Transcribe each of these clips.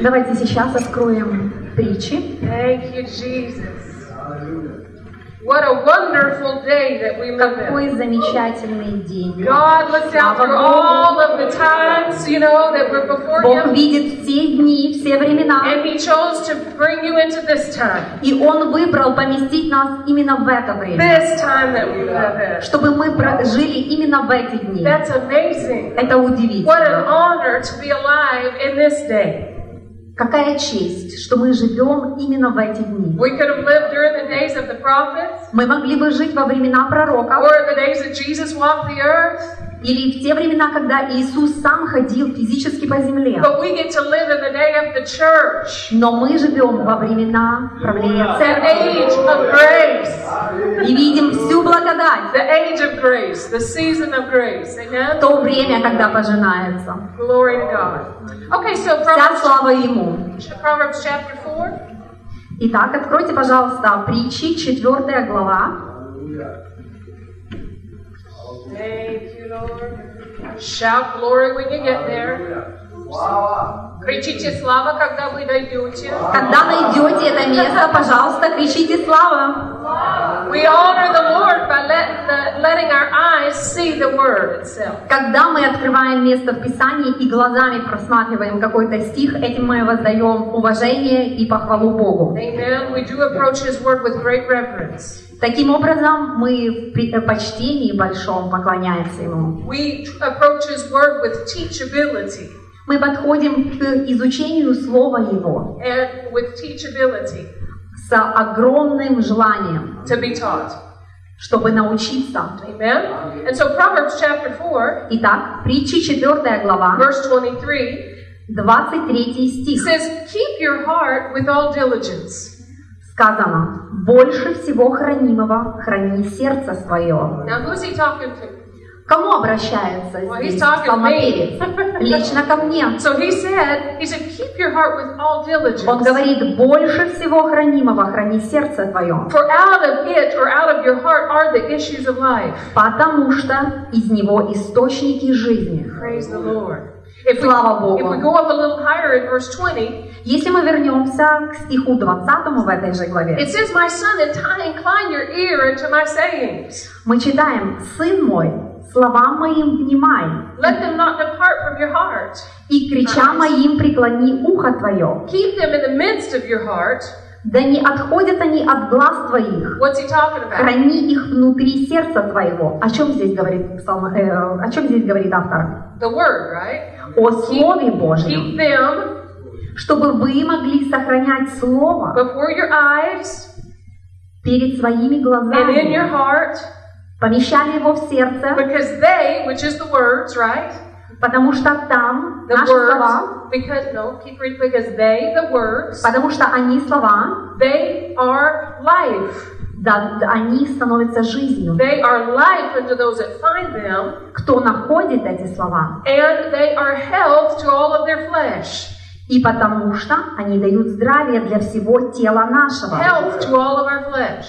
Давайте сейчас откроем притчи. Thank you, Jesus. What a wonderful day that we live in. Какой замечательный день. God looks out through all of the times, you know, that were before Бог Him, видит все дни, все времена, and He chose to bring you into this time, и Он выбрал поместить нас именно в это время, this time that we live in. чтобы мы жили именно в эти дни. That's amazing. Это What an удивительно. honor to be alive in this day. Какая честь, что мы живем именно в эти дни. We could have lived during the days of the prophets, Мы могли бы жить во времена пророков, or the days that Jesus walked the earth, или в те времена, когда Иисус сам ходил физически по земле. but we get to live in the day of the church, Но мы живем во времена правления the церкви age of grace. и видим всю благодать, The age of grace, the season of grace. Amen? то время, когда пожинается. Glory to God. Okay, so Вся слава Ему. Proverbs chapter 4. Итак, откройте, пожалуйста, притчи, 4 глава. Lord. Shout glory when you get there. Кричите слава, когда вы дойдете. Когда найдете это место, пожалуйста, кричите слава. We honor the Lord by let, the, letting our eyes see the word itself. Когда мы открываем место в Писании и глазами просматриваем какой-то стих, этим мы воздаем уважение и похвалу Богу. Amen. We do approach His word with great reverence. Таким образом, мы в почтении большом поклоняемся Ему. We approach His word with teachability. Мы подходим к изучению Слова Его And with teachability с огромным желанием, to be taught. чтобы научиться. Amen. And so Proverbs chapter 4, Итак, притчи 4 глава, verse 23 23 стих. says, Keep your heart with all diligence. Сказано, больше всего хранимого храни сердце свое. Кому обращается здесь псалмопевец? Лично ко мне. So he said, he said, keep your heart with all diligence. Он говорит, больше всего хранимого храни сердце твое, For out of it or out of your heart are the issues of life. потому что из него источники жизни. Praise the Lord. If we, Слава Богу. if we go up a little higher in verse 20, Если мы вернемся к стиху 20 в этой же главе, it says, My son, incline incline your ear unto my sayings. мы читаем, «Сын мой, словам моим внимай, Let them not depart from your heart. и крича моим преклони ухо твое, Keep them in the midst of your heart. да не отходят они от глаз твоих, What's he talking about? храни их внутри сердца твоего». О чем здесь говорит, псалм- э, о чем здесь говорит автор? The word, right? О Слове Божьем, Keep them чтобы вы могли сохранять Слово before your eyes перед своими and in your глазами, heart, помещали его в сердце, because they, which is the words, right? потому что там The наши слова, words, because no, keep reading, because they, the words, потому что они слова, they are life. Да, они становятся жизнью. They are life unto those that find them, Кто находит эти слова? and they are health to all of their flesh. И потому что они дают здравие для всего тела нашего. Health to all of our flesh.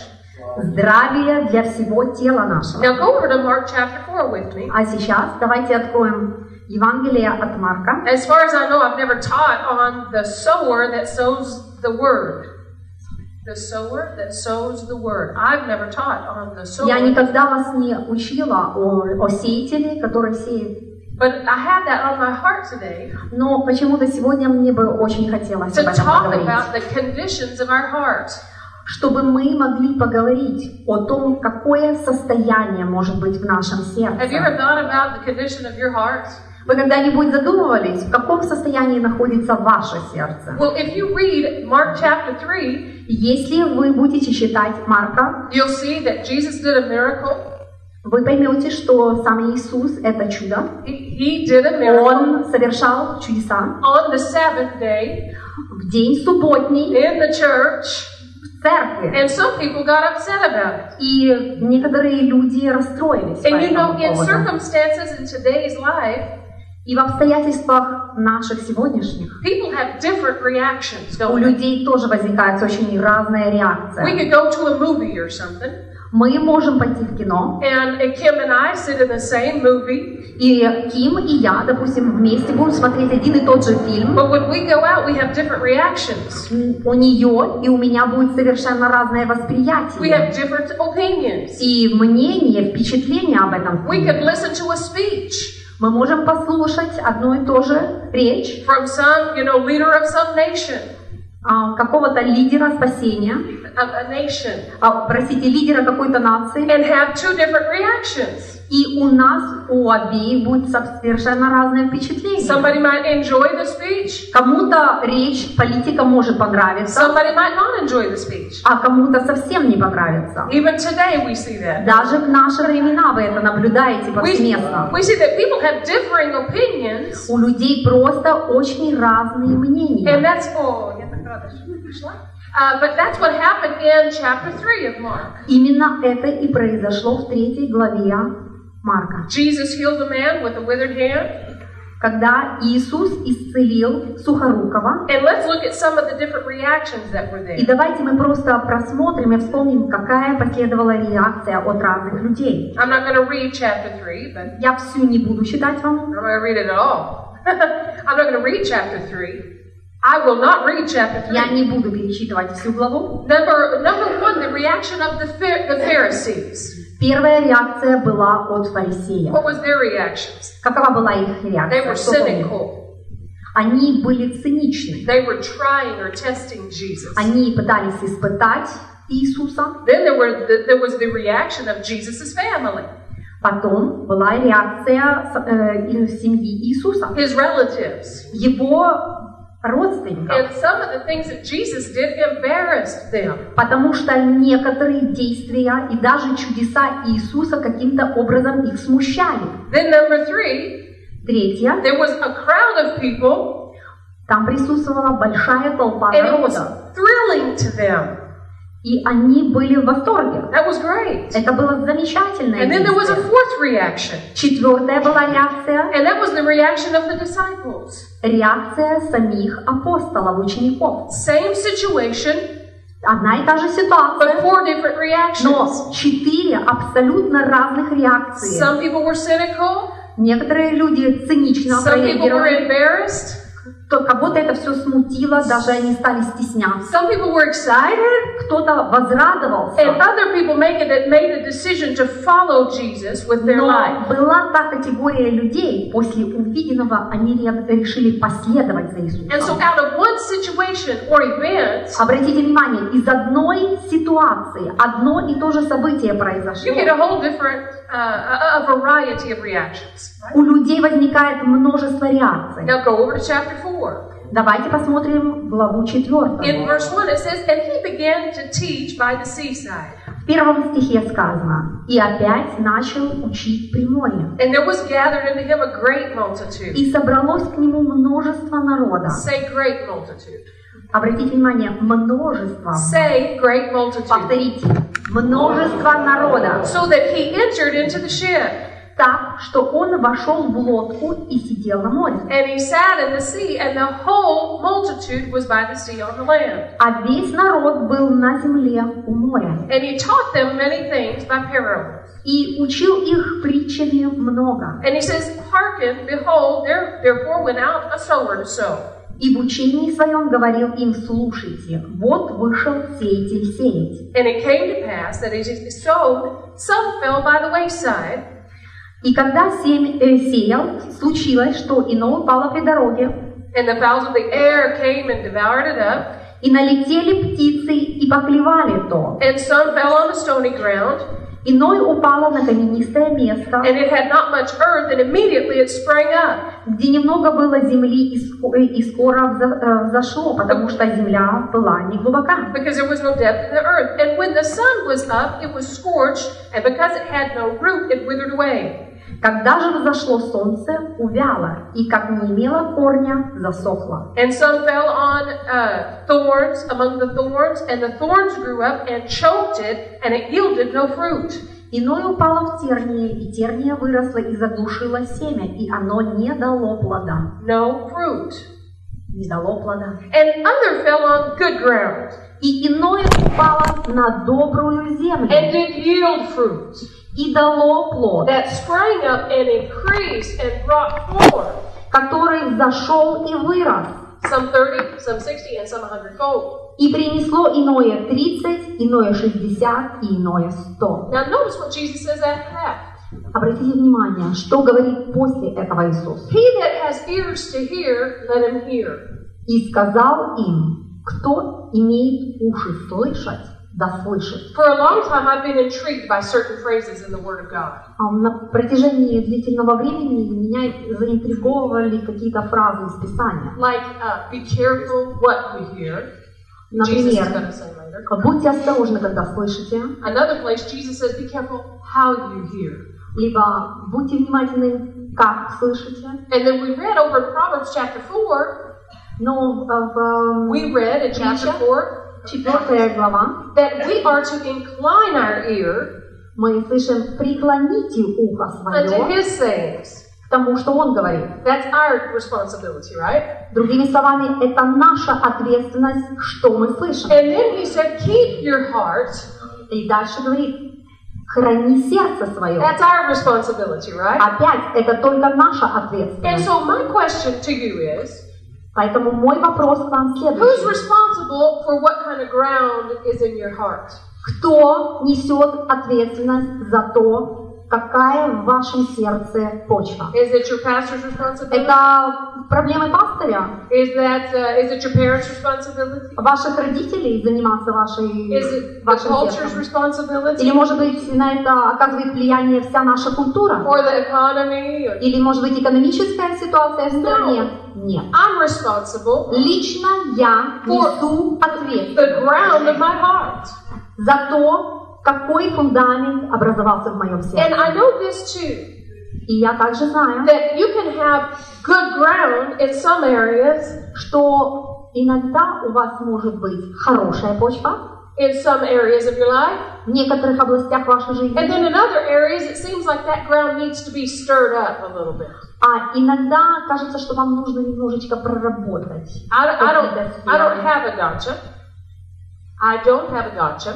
Здравие для всего тела нашего. Now go over to Mark chapter 4 with me. А сейчас давайте откроем Евангелие от Марка. As far as I know, I've never taught on the sower that sows the word. Я никогда вас не учила о, о сеятеле, который сеет. But I had that on my heart today Но почему-то сегодня мне бы очень хотелось об этом поговорить. about the conditions of our heart. Чтобы мы могли поговорить о том, какое состояние может быть в нашем Have you ever сердце. thought about the condition of your heart? Вы когда-нибудь задумывались, в каком состоянии находится ваше сердце? Well, if you read Mark chapter 3, Если вы будете читать Марка, you'll see that Jesus did a miracle. вы поймете, что сам Иисус – это чудо. He, did a miracle Он совершал чудеса on the Sabbath day в день субботний in the church, в церкви. and some people got upset about it. И некоторые люди расстроились And you know, in circumstances in today's life, И в обстоятельствах наших сегодняшних people have different reactions, у don't they? людей тоже возникает очень разная We реакция. could go to a movie or something, Мы можем пойти в кино, and uh, Kim and I sit in the same movie, и Ким и я, допустим, вместе будем смотреть один и тот же фильм. but when we go out, we have different reactions. М, У нее и у меня будет совершенно разное We восприятие. have different opinions. И мнение, впечатление об этом. We фильме. could listen to a speech Мы можем послушать одно и то же речь from some, you know, leader of some nation, а, какого-то лидера спасения, of a nation, а, простите, лидера какой-то нации, and have two different reactions. и у нас у обеих будет со- совершенно разное впечатление. Somebody might enjoy the speech, Кому-то речь политика может понравиться, somebody might not enjoy the speech. а кому-то совсем не понравится. Even today, we see that. Даже в наши времена вы это наблюдаете We, повсеместно. we see that people have differing opinions, У людей просто очень разные and мнения. that's oh, я так рада, что пришла. Uh, but that's what happened in chapter 3 of Mark. Именно это и произошло в третьей главе Марка. Jesus healed a man with a withered hand. Когда Иисус исцелил Сухорукова, And let's look at some of the different reactions that were и давайте мы просто просмотрим и вспомним, какая последовала реакция от разных людей. I'm not going to read chapter 3, but Я всю не буду читать вам, I'm not going to read it at all. I'm not going to read chapter 3. I will not read chapter 3. я не буду перечитывать всю главу. Number, number one, the reaction of the, Phar- the Pharisees. Первая реакция была от фарисеев. What was their reactions? Какова была их They реакция? were Кто помнит? cynical. Они были циничны. They were trying or testing Jesus. Они пытались испытать Иисуса. Then there, were the, there was the reaction of Jesus' family, Потом была реакция с- э, из семьи Иисуса, his relatives. его родственников. And some of the things that Jesus did embarrassed them. Потому что некоторые действия и даже чудеса Иисуса каким-то образом их смущали. Then, number three, Третье, there was a crowd of people, там присутствовала большая толпа and it was народа. thrilling to them. И они были в восторге. That was great. Это было замечательное And then there was a fourth reaction, Четвертая была реакция, and that was the reaction of the disciples. Реакция самих апостолов, учеников. Same situation, Одна и та же but ситуация, four different reactions. но четыре абсолютно разных реакции. Some people were cynical, Некоторые люди цинично some people were отреагировали, embarrassed, кого-то это все смутило, даже они стали стесняться. some people were excited, Кто-то and возрадовался, other people make it, made a decision to follow Jesus with their но life. была та категория людей, после увиденного они ре- решили последовать за And so, Иисусом. out of one situation or event, Обратите внимание, из одной ситуации одно и то же событие you произошло. get a whole different, uh, a variety of reactions. У людей возникает множество реакций. Now, go over to chapter 4. Давайте посмотрим главу In четвертую. verse 1, it says, And he began to teach by the seaside. В первом стихе сказано, «И опять начал учить при море, And there was gathered unto him a great multitude. и собралось к нему множество народа». Say great multitude. Обратите внимание, множество. Say great multitude. Повторите, множество народа. So that he entered into the ship, Так, что он вошел в лодку и сидел на море. and he sat in the sea, and the whole multitude was by the sea on the land. А весь народ был на земле у моря. And he taught them many things by parables. И учил их притчами много. And he says, Hearken, behold, there therefore went out a sower to sow. И в учении своем говорил им, слушайте, вот вышел сеятель сеять. And it came to pass that as he sowed, some fell by the wayside, И когда семь, э, сеял, случилось, что ино упало при дороге, and the fowls of the air came and devoured it up. и налетели птицы и поклевали то. And some fell on the stony ground, Иной упало на каменистое место, and it had not much earth, and immediately it sprang up. где немного было земли и ско- и скоро э, взошло, потому что земля была не глубока. because there was no depth in the earth. And when the sun was up, it was scorched, and because it had no root, it withered away. Когда же взошло солнце, увяло, и как не имело корня, засохло. And some fell on uh, thorns among the thorns, and the thorns grew up and choked it, and it yielded no fruit. Иное упало в тернии, и терния выросла и заглушила семя, и оно не дало плода. No fruit. не дало плода. And other fell on good ground И иное упало на добрую землю and did yield fruit и дало плод, that sprang up and increased and brought forth который взошел и вырос, some 30, some 60, and some 100 fold. и принесло иное 30, иное 60 и иное 100. Now notice what Jesus says after that. Обратите внимание, что говорит после этого Иисус. He that has ears to hear, let him hear. И сказал им, кто имеет уши слышать, да слышит. For a long time, I've been intrigued by certain phrases in the Word of God. А На протяжении длительного времени меня заинтриговывали какие-то фразы из Писания. Like, uh, be careful what you hear. Например, будьте осторожны, когда слышите, Another place, Jesus says, be careful how you hear. либо будьте внимательны, как слышите. And then we read over Proverbs chapter 4, Но в, we read in chapter Притча. 4 четвертая глава that we are to incline our ear мы слышим «преклоните ухо свое sayings. к тому, что Он говорит». That's our responsibility, right? Другими словами, это наша ответственность, что мы слышим. And then he said, keep your heart. И дальше говорит, храни сердце свое. That's our responsibility, right? Опять, это только наша And ответственность. so my question to you is, Поэтому мой вопрос к вам who's следующий. responsible for what kind of ground is in your heart? Кто несет ответственность за то, какая в вашем сердце почва? Is it your pastor's responsibility? Это проблемы пастыря, Is that uh, is it your parents' responsibility? ваших родителей заниматься вашей, Is it the вашим culture's сердцем? responsibility? Или, может быть, на это оказывает влияние вся наша культура? Or the economy? Or... Или, может быть, экономическая ситуация в стране? Нет. I'm responsible Лично я несу the ответственность ground of my heart. за то, какой фундамент образовался в моем And сердце. I know this too, И я также знаю, that you can have good ground in some areas, что иногда у вас может быть хорошая почва in some areas of your life, в некоторых областях вашей and жизни, then in other areas it seems like that ground needs to be stirred up a little bit. а иногда кажется, что вам нужно немножечко проработать. I, I don't I don't have a gotcha. I don't have a gotcha,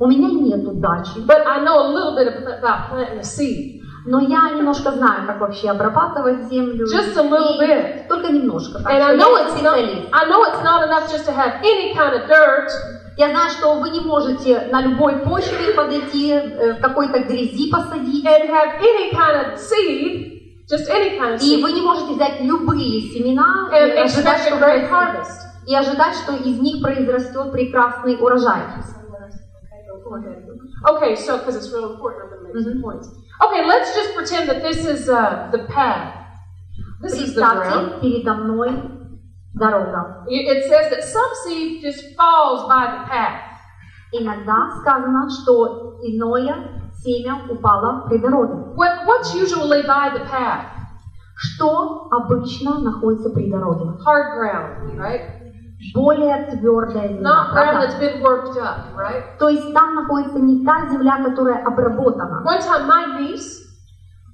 У меня нет дачи, but I know a little bit about planting a seed. но я немножко знаю, как вообще обрабатывать землю. Just a little И bit. Только немножко. And I я know it's not. I know it's not enough just to have any kind of dirt Я знаю, что вы не можете на любой почве подойти, э, в какой-то грязи посадить. and have any kind of seed, just any kind of И вы не можете взять любые семена и and ожидать, expect что, и ожидать, что из них произрастет прекрасный урожай. Okay, so because it's real important, I'm going to make some points. Okay, let's just pretend that this is uh, the path. This is the ground. Представьте передо мной дорога. It it says that some seed just falls by the path. Иногда сказано, что иное семя упало при дороге. What, what's usually by the path? Что обычно находится при дороге? Hard ground, right? Более твердая земля, правда? up, right? То есть там находится не та земля, которая обработана. One time, my niece,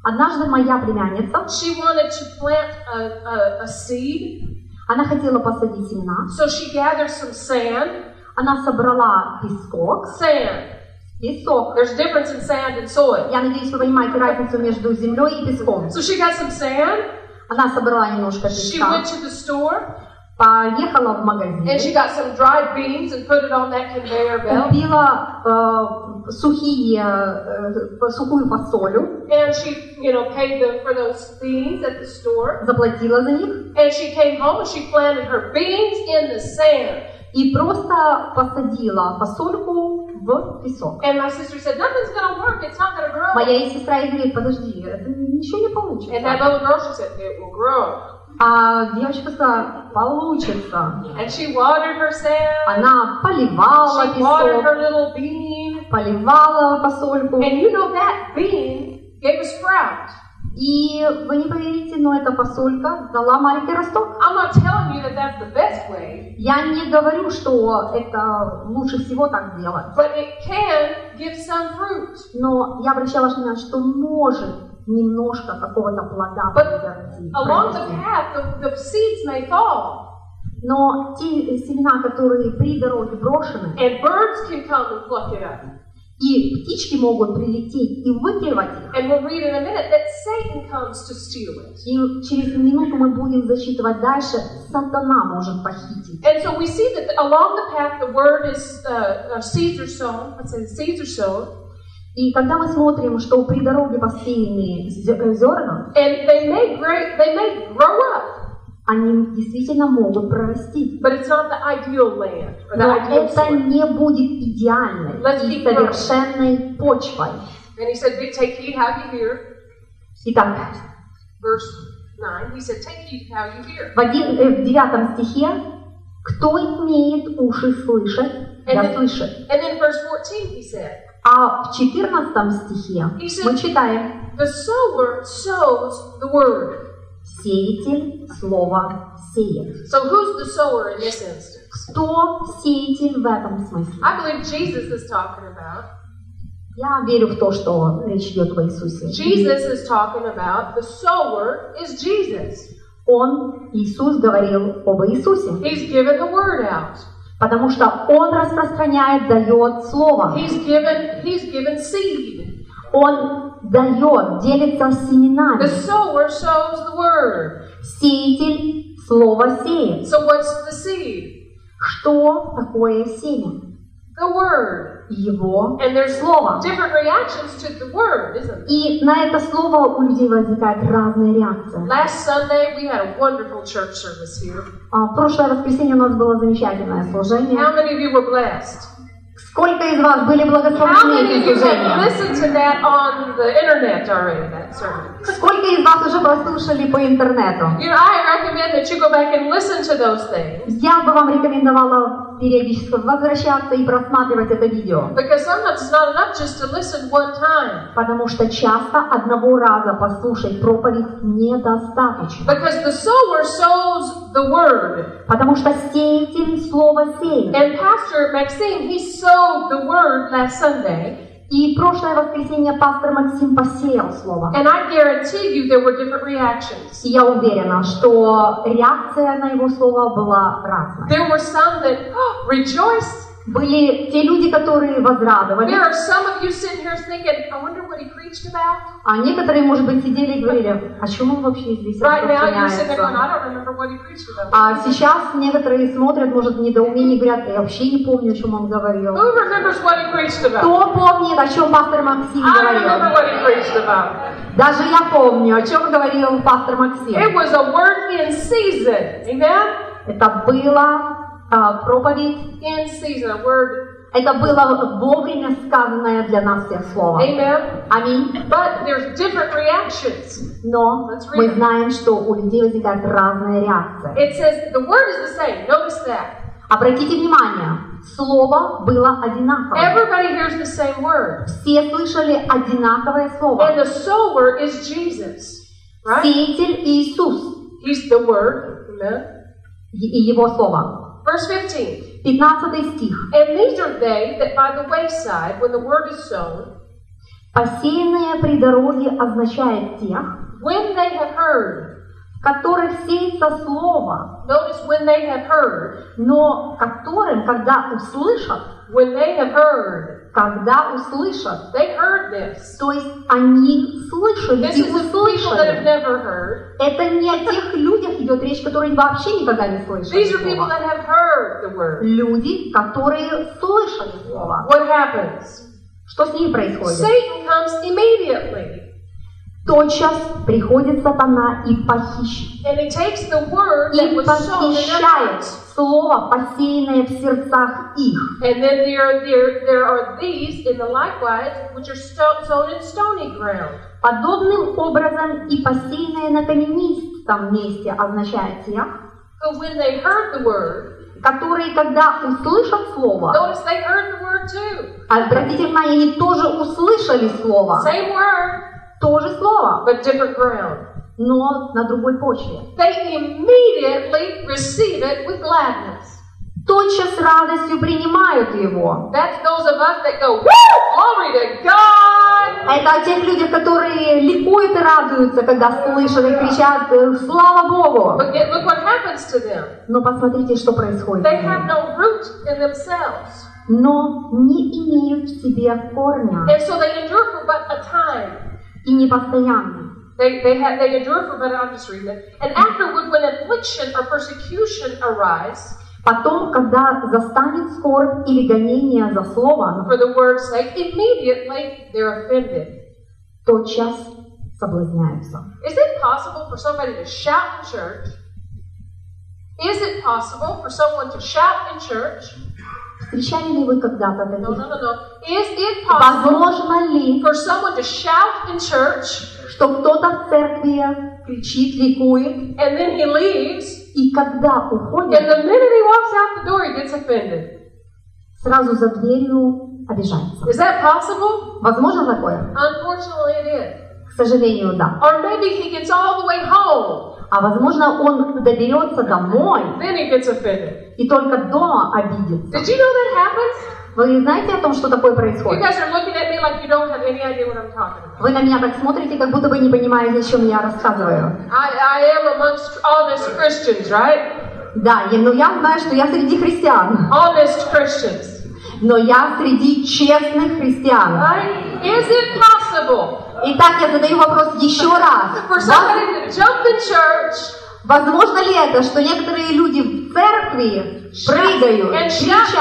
Однажды моя племянница, she wanted to plant a, a, a seed, она хотела посадить семена, so she gathered some sand. она собрала песок, Sand. песок. There's difference in sand and soil. Я надеюсь, вы понимаете разницу между землей и песком. So she got some sand. Она собрала немножко She песка, went to the store поехала в and магазин, she got some dried beans and put it on that conveyor belt. купила э, сухие, э, сухую фасолю, And she, you know, paid them for those beans at the store. заплатила за них And she came home and she planted her beans in the sand. и просто посадила фасольку в песок. And my sister said, nothing's gonna work. It's not gonna grow. Моя сестра ей говорит, подожди, это ничего не And that получится. little girl, she said, it will grow. А девочка сказала, получится. And she watered her sand. Она поливала She watered her little bean. поливала фасольку. And you know that bean gave a sprout. И вы не поверите, но эта фасолька дала маленький росток. I'm not telling you that that's the best way, Я не говорю, что это лучше всего так делать. but it can give some fruit. Но я обращала внимание, что может немножко какого-то плода But произойти. Along the произойти. path, the, the seeds may fall. Но те семена, которые при дороге брошены, and birds can come and pluck it up. и птички могут прилететь и выклевать их, And we'll read in a minute that Satan comes to steal it. и через минуту мы будем зачитывать дальше, сатана может похитить. And so we see that along the path the word is uh, uh, seeds are sown. Let's say the seeds are sown, И когда мы смотрим, что при дороге посеяны зе- э, зерна, and they may great, they may grow up, они действительно могут прорасти. but it's not the ideal land or the Но ideal это soil. не будет идеальной Let's и совершенной почвой. And he said, "Take heed how you hear." Итак, Verse nine, he said, "Take heed how you hear." в, один, э, в девятом стихе, кто имеет уши слышать, да then- слышит. And then verse fourteen, he said, А в четырнадцатом стихе He said- мы читаем, "The sower sows the word." сеятель слово сеет. So who's the sower in this instance? Кто сеятель в этом смысле? I believe Jesus is talking about. Я верю в то, что речь идет о Иисусе. Jesus is talking about the sower is Jesus. Он, Иисус, говорил об Иисусе, He's given the word out. Потому что Он распространяет, дает слово. He's given he's given seed. Он дает, делится The семенами. sower sows the word. Сеятель слово сеет. So what's the seed? Что такое семя? The word. Его And there's слово. different reactions to the word, isn't there? И на это слово у людей возникает разная реакция. Last Sunday we had a wonderful church service here. А, В прошлое воскресенье у нас было замечательное служение. How many of you were blessed? Сколько из вас были How благословены many of этим you have служением? listened to that on the internet already, that sermon? Сколько из вас уже прослушали по интернету? You know, I recommend that you go back and listen to those things. Я бы вам рекомендовала периодически возвращаться и просматривать это видео. Потому что часто одного раза послушать проповедь недостаточно. Потому что сеятель слово сеет. And Pastor Maxime, he sowed the word last Sunday. И прошлое воскресенье пастор Максим посеял слово. And I guarantee you there were different reactions. И я уверена, что реакция на его слово была разная. There were some that oh, rejoiced. Были те люди, которые возрадовались, There are some of you sitting here thinking, I wonder what he preached about. а некоторые, может быть, сидели и говорили, о чем он вообще здесь Right now you're sitting there going, распространяется. I don't remember what he preached about. А сейчас некоторые смотрят, может, и говорят, я вообще не помню, о чем он говорил. Who remembers what he preached about? Кто помнит, о чем пастор Максим I remember говорил? what he preached about. Даже я помню, о чем говорил пастор It Максим. was a word in season. Amen? Это была а, проповедь, In season, a word. это было вовремя сказанное для нас всех слово. Amen? Аминь. But there's different reactions. Но мы знаем, что у людей возникает разная реакция. It says the word is the same. Notice that. Обратите внимание, слово было одинаковое. Everybody hears the same word. Все слышали одинаковое And слово. the sower is Jesus. Right? Сеятель Иисус He's the word. Amen? и его слово. Verse 15. 15 стих. And these are they that by the wayside, when the word is sown, Посеянные при дороге означает тех, when they have heard. которых сеется слово, Notice when they have heard. но которым, когда услышат, When they have heard. когда услышат, They heard this. то есть они слышали This и people that have услышали. never heard. Это не о тех людях идет речь, которые вообще никогда не слышали These are people слова. that have heard the word. Люди, которые слышали слово. What happens? Что с ними происходит? Satan comes immediately Тотчас приходит сатана и that И похищает слово, посеянное в сердцах их. And then there, there, there are these in the likewise which are sto- sown in stony ground. Подобным образом и посеянное на каменистом месте означает тех, So when they heard the word, которые, когда услышат слово, notice they heard the word too. обратите внимание, они тоже услышали слово, Same word, тоже слово, but different ground. но на другой почве. They immediately receive it with gladness. Тотчас с радостью принимают его. That's those of us that go, Woo! Glory to God! Это о тех людях, которые ликуют и радуются, когда слышат и кричат э, «Слава Богу!». But look what happens to them. Но посмотрите, что происходит. They have no root in themselves. Но не имеют в себе корня And so they endure for but a time. и не постоянны. They, they, have, they endure for but, I'll just read it. And afterward, when affliction or persecution arise, Потом, когда застанет скорбь или гонение за слово, for the word's sake, immediately they're offended. тотчас соблазняются. Is it possible for somebody to shout in church? Is it possible for someone to shout in church? Встречали ли вы когда-то No, no, таких? no, no. Is it possible Возможно ли, for someone to shout in church что кто-то в церкви кричит, ликует, and then he leaves, и когда and уходит, the minute he walks out the door, he gets offended? сразу за дверью обижается? Is that possible? Возможно такое? Unfortunately, it is. Сожалению, да. Or maybe he gets all the way home, А возможно, он доберется домой then he gets offended. и только дома обидится. Did you know that happens? Вы знаете о том, что такое происходит? Вы на меня так смотрите, как будто вы не понимаете, о чем я рассказываю. I, I right? Да, и- но я знаю, что я среди христиан. Honest Christians. Но я среди честных христиан. Right? Possible Итак, я задаю вопрос еще раз. for Воз- somebody to jump in church Возможно ли это, что некоторые люди в церкви прыгают, and кричат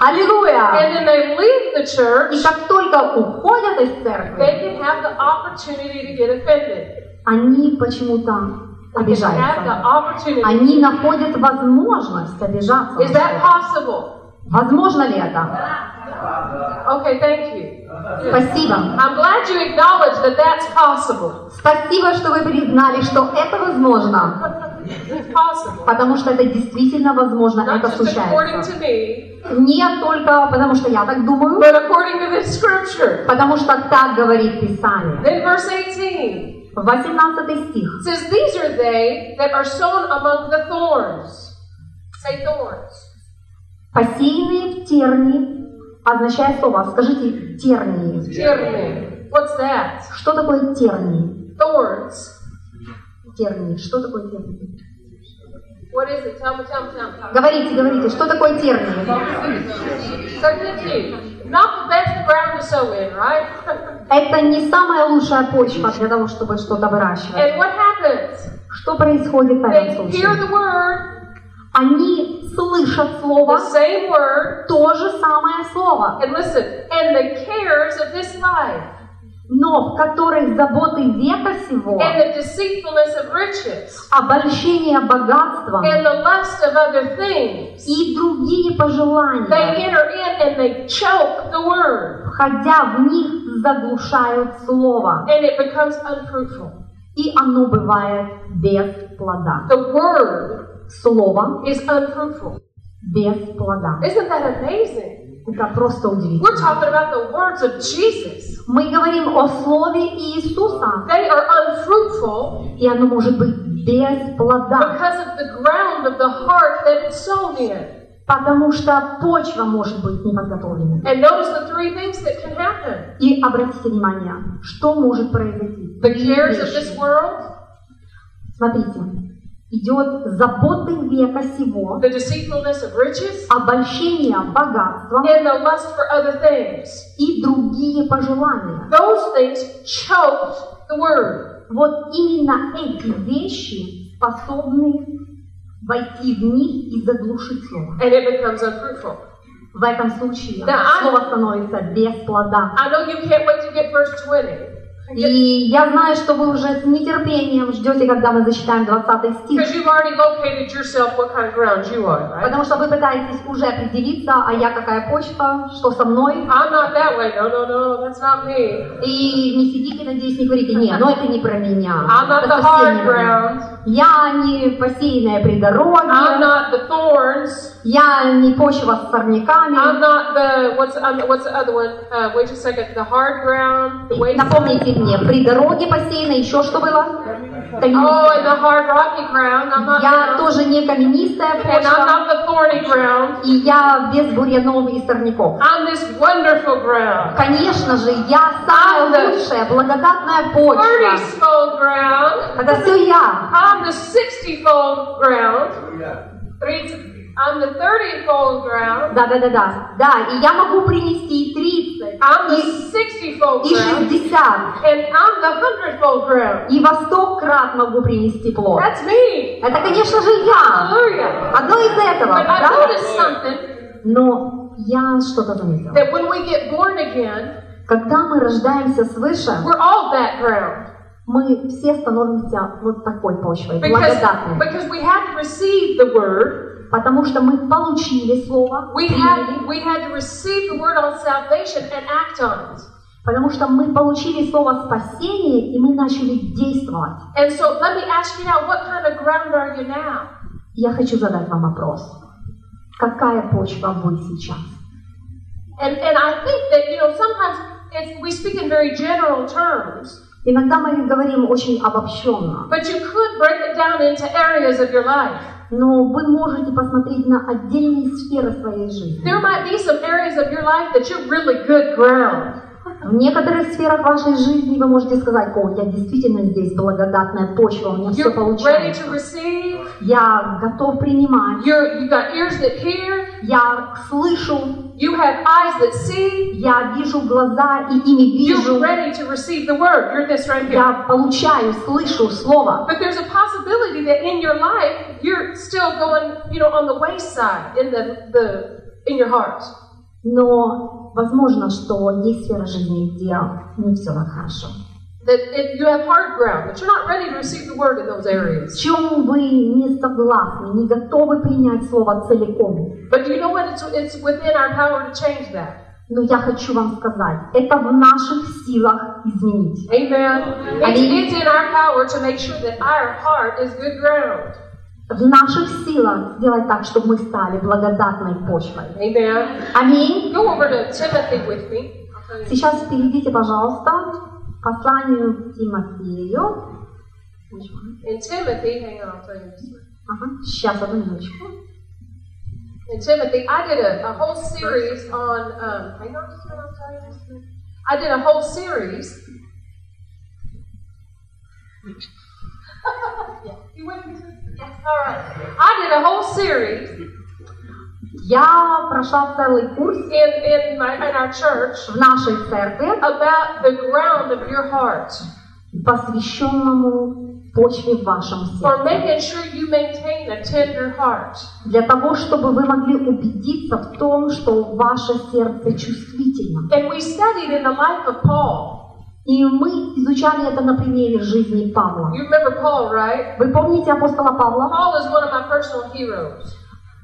«Аллилуйя!» and then they leave the И как только уходят из they церкви, can have the opportunity to get offended. они почему-то обижаются. Они находят возможность обижаться. Is that possible? Возможно ли это? Okay, thank you. Спасибо. I'm glad you acknowledge that that's possible. Спасибо, что вы признали, что это возможно. It's possible. Потому что это действительно возможно, Not это случается. Не только потому, что я так думаю, but according to this scripture. потому что так говорит Писание. Then verse 18 18 стих. says, These are they that are sown among the thorns. Say thorns. Посеянные в терни означает слово. Скажите тернии. Терни. What's that? Что такое тернии? Thorns. Тернии. Что такое тернии? What is it? Tell me, tell me, tell me. Говорите, говорите, что такое тернии? Not the best ground to sow in, right? Это не самая лучшая почва для того, чтобы что-то выращивать. and what happens? Что происходит в этом They hear случае? the word, Они слышат the слово, same word, то же самое слово, and listen, and the cares of this life, но в которых заботы века сего, and the deceitfulness of riches, обольщение богатством and the lust of other things, и другие they пожелания, enter in and they choke the word, входя в них, заглушают слово, and it becomes unfruitful. и оно бывает без плода. The word Слово is unfruitful. без плода. Isn't that amazing? Это просто We're удивительно. talking about the words of Jesus. Мы говорим о слове Иисуса, They are unfruitful и оно может быть без плода, because of the ground of the heart that it's sown in. потому что почва может быть неподготовленной. And notice the three things that can happen. И обратите внимание, что может произойти. The cares of this world, Смотрите, идет заботы века сего, the deceitfulness of riches, обольщение богатством and the lust for other things. и другие пожелания. Those things choked the word. Вот именно эти вещи способны войти в них и заглушить слово. And it becomes unfruitful. В этом случае а- слово становится без плода. I know you can't wait to get verse 20. И я знаю, что вы уже с нетерпением ждете, когда мы зачитаем 20 стих, kind of are, right? потому что вы пытаетесь уже определиться, а я какая почва, что со мной. No, no, no. И не сидите, надеюсь, не говорите, не, ну это не про меня. Это совсем не про. Я не посеянная при дороге, я не почва с сорняками. The what's um, what's the? Uh, second. The ground. Напомните мне, при дороге посеяно, еще что было? Oh, the hard rocky ground. I'm not. Я тоже не каменистая почва. И я без бурьянов и сорняков. I'm this wonderful ground. Конечно же, я самая лучшая, благодатная почва. 30-fold ground. Это все я. I'm the 60-fold ground. Three, I'm the 30-fold ground. Да, да, да, да. Да, и я могу принести и 30, I'm the и, 60-fold и ground. 60, And I'm the 100-fold ground. и во сто крат могу принести плод. That's me. Это, конечно же, я. Hallelujah. Одно из этого, But I да? noticed something Но я что-то заметила. that when we get born again, Когда мы рождаемся свыше, we're all that ground. мы все становимся вот такой почвой, Because, благодатной. because we had to receive the word. Потому что мы получили слово, We had, we had to receive the word on salvation and act on it. потому что мы получили слово спасения, и мы начали действовать. And so let me ask you now, what kind of ground are you now? Я хочу задать вам вопрос. Какая почва вы сейчас? And, and I think that, you know, sometimes it's, we speak in very general terms, Иногда мы говорим очень обобщенно, but you could break it down into areas of your life. Но вы можете посмотреть на отдельные сферы своей жизни. There might be some areas of your life that you're really good ground. В некоторых сферах вашей жизни вы можете сказать, о, я действительно здесь благодатная почва, у меня все You're ready получается. Я готов принимать, You're, you got ears that hear. я слышу, You have eyes that see. я вижу глаза и ими вижу, You're ready to receive the word. You're this right here. я получаю, слышу слово. But there's a possibility that in your life you're still going, you know, on the wayside in the, the in your heart. Но возможно, что есть сфера жизни, где не все так хорошо. That it, you have hard ground, that you're not ready to receive the word in those areas. чем вы не согласны, не готовы принять слово целиком. But you know what? It's, it's within our power to change that. Но я хочу вам сказать, это в наших силах изменить. Amen. It's, it's in our power to make sure that our heart is good ground. В наших силах сделать так, чтобы мы стали благодатной почвой. Amen. Аминь. Go over to Timothy with me. Сейчас перейдите, пожалуйста, к посланию к Тимофею. In Timothy, hang on, I'll tell you this. Ага, сейчас, одну минуточку. In Timothy, I did a, a whole series on. Um, hang on, just a minute, I'll tell you this. I did a whole series. yeah, you with me? Yes. All right. I did a whole series Я прошла целый курс in in my in our church в нашей церкви, about the ground of your heart посвященному почве в вашем сердце. making sure you maintain a tender heart. Для того, чтобы вы могли убедиться в том, что ваше сердце чувствительно. And we studied in the life of Paul. И мы изучали это на примере жизни Павла. You remember Paul, right? Вы помните апостола Павла?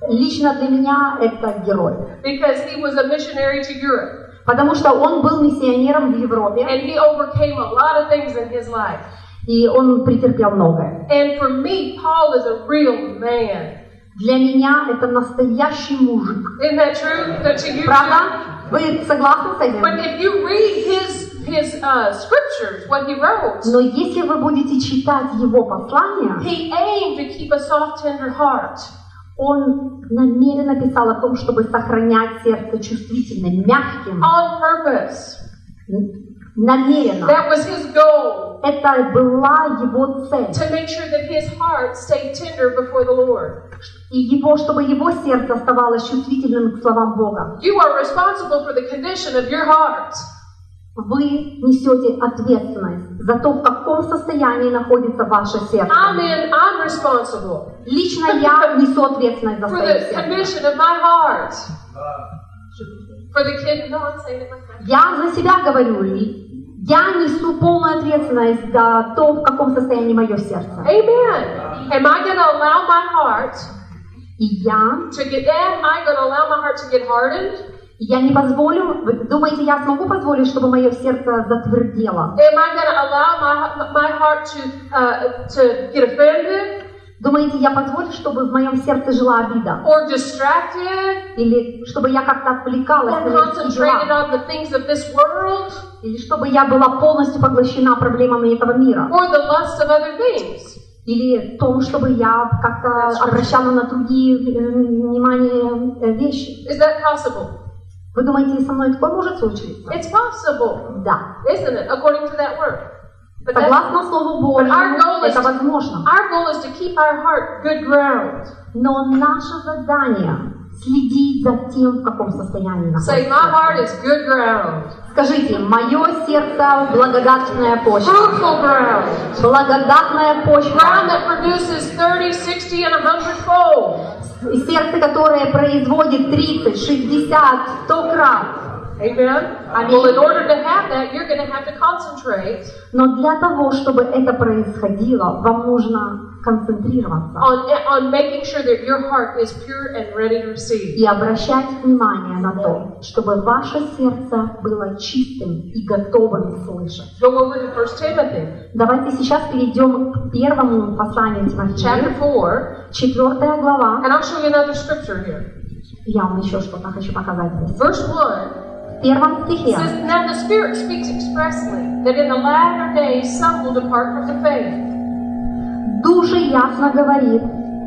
Лично для меня это герой. because he was a missionary to Europe. Потому что он был миссионером в Европе, And he overcame a lot of things in his life. и он претерпел многое. And for me, Paul is a real man. Для меня это настоящий мужик. Isn't that true? That you Правда? Вы согласны с But этим? if you read his his uh, scriptures, what he wrote, Но если вы будете читать его послания, he aimed to keep a soft, tender heart. Он намеренно писал о том, чтобы сохранять сердце чувствительным, мягким, On purpose. намеренно. That was his goal. Это была его цель. To make sure that his heart stayed tender before the Lord. И его, чтобы его сердце оставалось чувствительным к словам Бога. You are responsible for the condition of your heart. Вы несете ответственность за то, в каком состоянии находится ваше сердце. I'm in, I'm responsible Лично я несу ответственность за свое сердце. of my heart. For the kid, no, I'm saying it myself. Я за себя говорю, я несу полную ответственность за то, в каком состоянии мое сердце. Amen. Am I going to allow my heart И я, to get, am I going to allow my heart to get hardened? Я не позволю, вы думаете, я смогу позволить, чтобы мое сердце затвердело? Am I going to allow my, my heart to, uh, to get offended Думаете, я позволю, чтобы в моем сердце жила обида? or distracted Или чтобы я как-то отвлекалась or на мирские concentrated дела? on the things of this world Или чтобы я была полностью поглощена проблемами этого мира? or the lust of other things? или том, чтобы я как-то обращала на другие э, внимание э, вещи. Is that possible? Вы думаете, со мной такое может случиться? It's possible, Да. isn't it? According to that word. But Согласно Слову Божьему, это возможно. our goal is to keep our heart good ground. Но наше задание следить за тем, в каком состоянии Say, находится. my heart is good ground, Скажите, мое сердце благодатная почва. fruitful ground, Благодатная ground почва. that produces 30, 60, and 100 fold. И сердце, которое производит 30, 60, 100 крат. Amen. Amen. Well, in order to have that, you're going to have to concentrate Но для того, чтобы это происходило, вам нужно концентрироваться on on making sure that your heart is pure and ready to receive. и обращать внимание на то, чтобы ваше сердце было чистым и готовым слышать. Go over to 1 Timothy Давайте сейчас перейдем к первому посланию chapter Тимофею, 4, четвертая глава. and I'll show you another scripture here. Я вам еще что-то хочу показать здесь. Verse 1 В первом стихе says, Now the Spirit speaks expressly that in the latter days some will depart from the faith, Душе ясно говорит,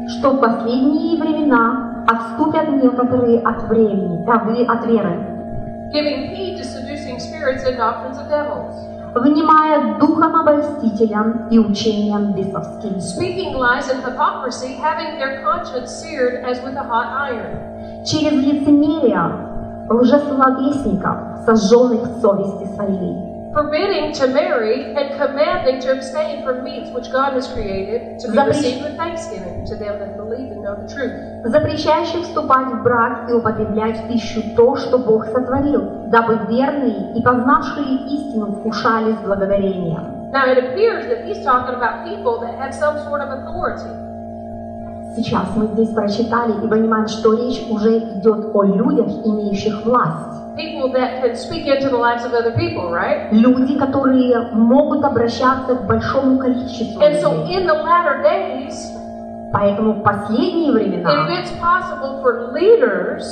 что в последние времена отступят некоторые от времени, а от веры, giving heed to seducing spirits and doctrines of devils, внимая духом обольстителям и учениям бесовским, speaking lies and hypocrisy, having their conscience seared as with a hot iron, через лицемерие лжесловесников, сожженных в совести своей, forbidding to marry and commanding to abstain from meats which God has created to be Запрещ- received with thanksgiving to them that believe and know the truth. запрещающих вступать в брак и употреблять в пищу то, что Бог сотворил, дабы верные и познавшие истину вкушали с благодарением. Now it appears that he's talking about people that have some sort of authority. Сейчас мы здесь прочитали и понимаем, что речь уже идет о людях, имеющих власть. People that can speak into the lives of other people, right? Люди, которые могут обращаться к большому количеству And so in the latter days, Поэтому в последние if времена, it's possible for leaders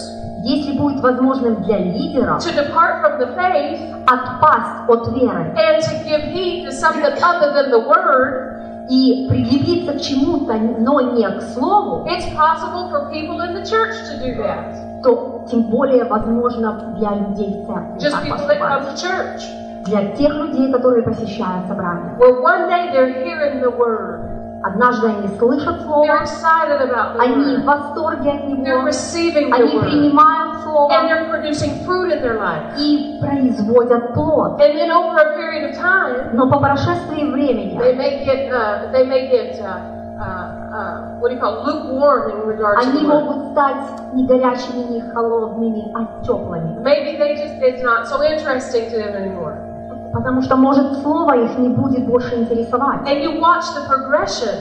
если будет возможным для лидеров to depart from the faith отпасть от веры and to give heed to something other than the word, и прилепиться к чему-то, но не к слову, it's possible for people in the church to do that. то тем более возможно для людей в церкви Just people that come to church. Для тех людей, которые посещают собрания. Where one day they're hearing the word, Однажды они слышат they're слово, excited about the они в word, восторге от they're него, receiving the они word, принимают слово and they're producing fruit in their life. и производят плод. And then over a period of time, Но по прошествии времени they may get uh, they may get uh, uh, uh, what do you call it, lukewarm in regards to они the word. могут стать не горячими, не холодными, а теплыми. Maybe they just it's not so interesting to them anymore. Потому что, может, слово их не будет больше интересовать. And you watch the progression,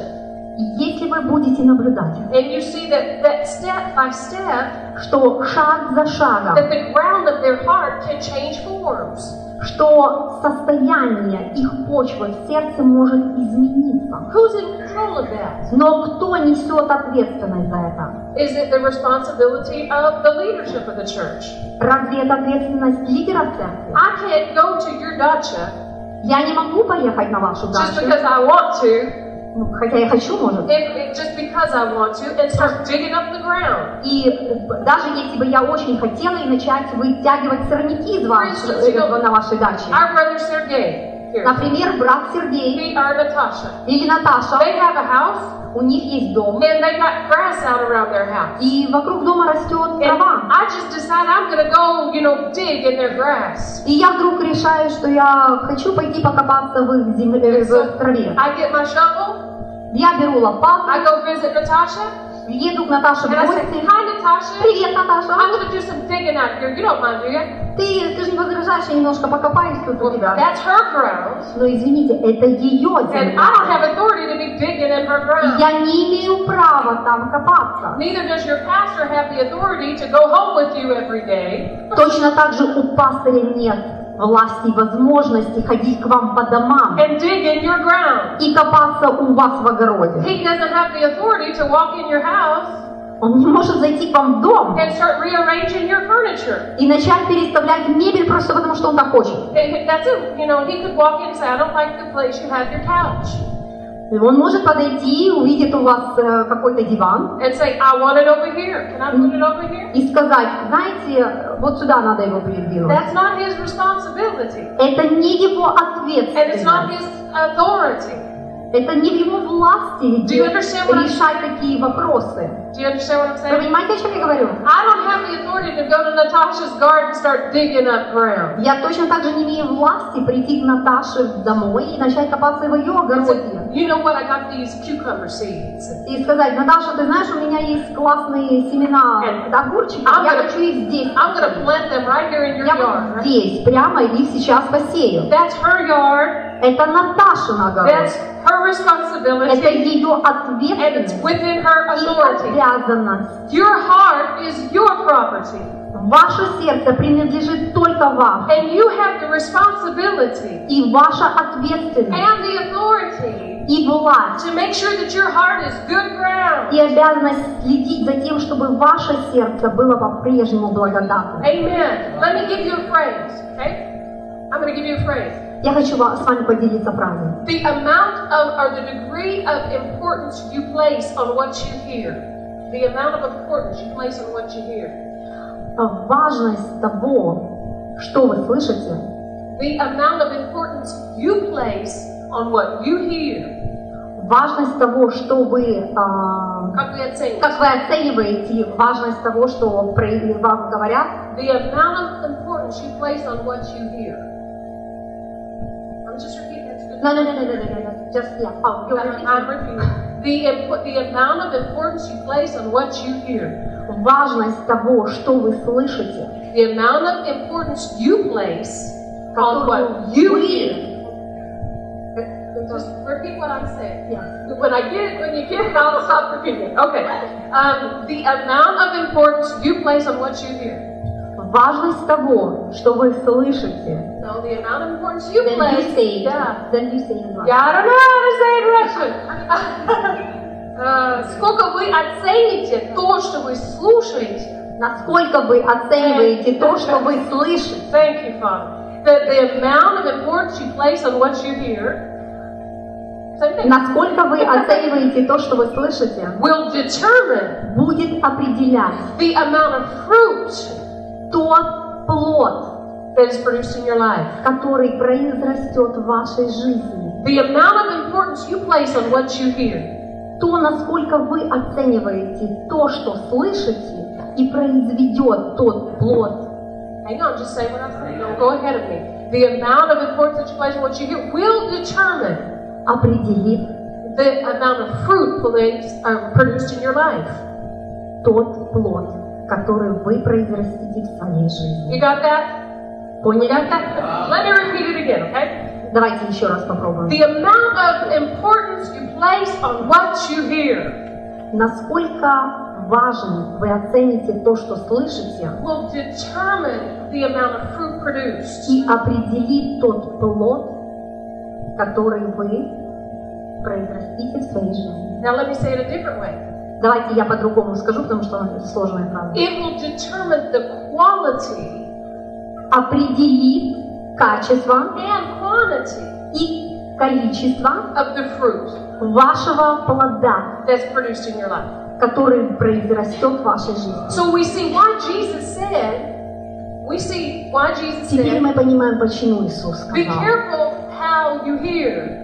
если вы будете наблюдать, and you see that that step by step, что шаг за шагом, that the ground of their heart can change forms. Что состояние их почвы в сердце может измениться. Who's in control of that? Но кто несет ответственность за это? Is it the responsibility of the leadership of the church? Разве это ответственность лидера церкви? I can't go to your dacha Я не могу поехать на вашу just дачу, because I want to, ну, хотя я хочу, может. if, if- just because I want to, and start digging up the ground. И э, даже если бы я очень хотела и начать вытягивать сорняки из you know, э, на вашей даче. Our brother Sergey here, Например, брат Сергей he or Natasha, или Наташа, they have a house у них есть дом, and they got grass out around their house. и вокруг дома растет And трава. I just decide I'm gonna go, you know, dig in their grass. И я вдруг решаю, что я хочу пойти покопаться в их земле, в траве. I get my shovel, Я беру лопату, I go visit Natasha, еду к Наташе в and I say, гости. Hi Natasha, Привет, Наташа. I'm gonna do some digging out here. You don't mind, do you? Ты, ты же не возражаешь, я немножко покопаюсь тут у тебя. That's her ground. Но извините, это ее And I don't земля. have authority to be digging in her И ground. я не имею права там копаться. Neither does your pastor have the authority to go home with you every day Точно так же у пастыря нет власти и возможности ходить к вам по домам and dig in your ground. и копаться у вас в огороде. He doesn't have the authority to walk in your house Он не может зайти к вам в дом and start rearranging your furniture. и начать переставлять мебель просто потому, что он так хочет. That's it. You know, he could walk in and say, I don't like the place you have your couch. Он может подойти, увидит у вас э, какой-то диван and say, I want it over here. Can I put it over here? и сказать, знаете, вот сюда надо его передвинуть. That's not his responsibility. Это не его And it's not ответственность. his authority. Это не в его власти решать такие вопросы. Do you understand what I'm Вы saying? понимаете, о чем я говорю? I don't have the authority to go to Natasha's garden and start digging up ground. Я точно так же не имею власти прийти к Наташе домой и начать копаться в ее огороде. you know what? I got these cucumber seeds. И сказать, Наташа, ты знаешь, у меня есть классные семена огурчиков, I'm я gonna- хочу их здесь. I'm to plant them right here in your Я yard. здесь, прямо их сейчас посею. That's her yard. Это Наташин огород. That's her Это responsibility. ее And it's ответственность within her authority. обязанность. Your heart is your property. Ваше сердце принадлежит только вам. And you have the responsibility И ваша ответственность, and the authority и власть, to make sure that your heart is good ground. и обязанность следить за тем, чтобы ваше сердце было по-прежнему благодатным. Amen. Let me give you a phrase, okay? I'm going to give you a phrase. Я хочу ва- с вами поделиться фразой. The amount of, or the degree of importance you place on what you hear. The amount of importance you place on what you hear. Важность того, что вы слышите, The amount of importance you place on what you hear. важность того, что вы, а, Как вы оцените? как вы оцениваете важность того, что про- вам говорят, The amount of importance you place on what you hear. I'm just repeating that. No, no, no, no, no, no, no, no. Just yeah. Oh, you're I'm, I'm repeating. The, imp- the amount of importance you place on what you hear. Важность того, что вы слышите, The amount of importance you place on которую what you вы- hear. Just repeat what I'm saying. Yeah. When I get it, when you get it, I'll stop repeating. Okay. Um, the amount of importance you place on what you hear. Важность того, что вы слышите. So the amount of importance you then play. You say, yeah. Then you say in Russian. Yeah, I don't know how to say in Russian. Uh, сколько вы оцените то, что вы слушаете? Насколько вы оцениваете то, что вы слышите? Thank you, Father. That the amount of importance you place on what you hear. Насколько вы оцениваете то, что вы слышите, will determine будет определять the amount of fruit, то плод, that is produced in your life. который произрастет в вашей жизни. The amount of importance you place on what you hear. То, насколько вы оцениваете то, что слышите, и произведет тот плод. Hang on, just say what I'm saying. Don't go ahead of me. The amount of importance that you place on what you hear will determine определит the amount of fruit placed, uh, produced in your life. тот плод, который вы произрастите в своей жизни. You got that? Поняли? Let me repeat it again, okay? Давайте еще раз попробуем. The amount of importance you place on what you hear Насколько важен вы оцените то, что слышите, will determine the amount of fruit produced. и определит тот плод, который вы произрастите в своей жизни. Now let me say it a different way. Давайте я по-другому скажу, потому что сложная фраза. It will determine the quality Определит качество and quantity и количество of the fruit вашего плода, that's produced in your life. который произрастет в вашей жизни. So we see why Jesus said, we see why Jesus Теперь said, мы понимаем, почему Иисус be сказал. careful how you hear.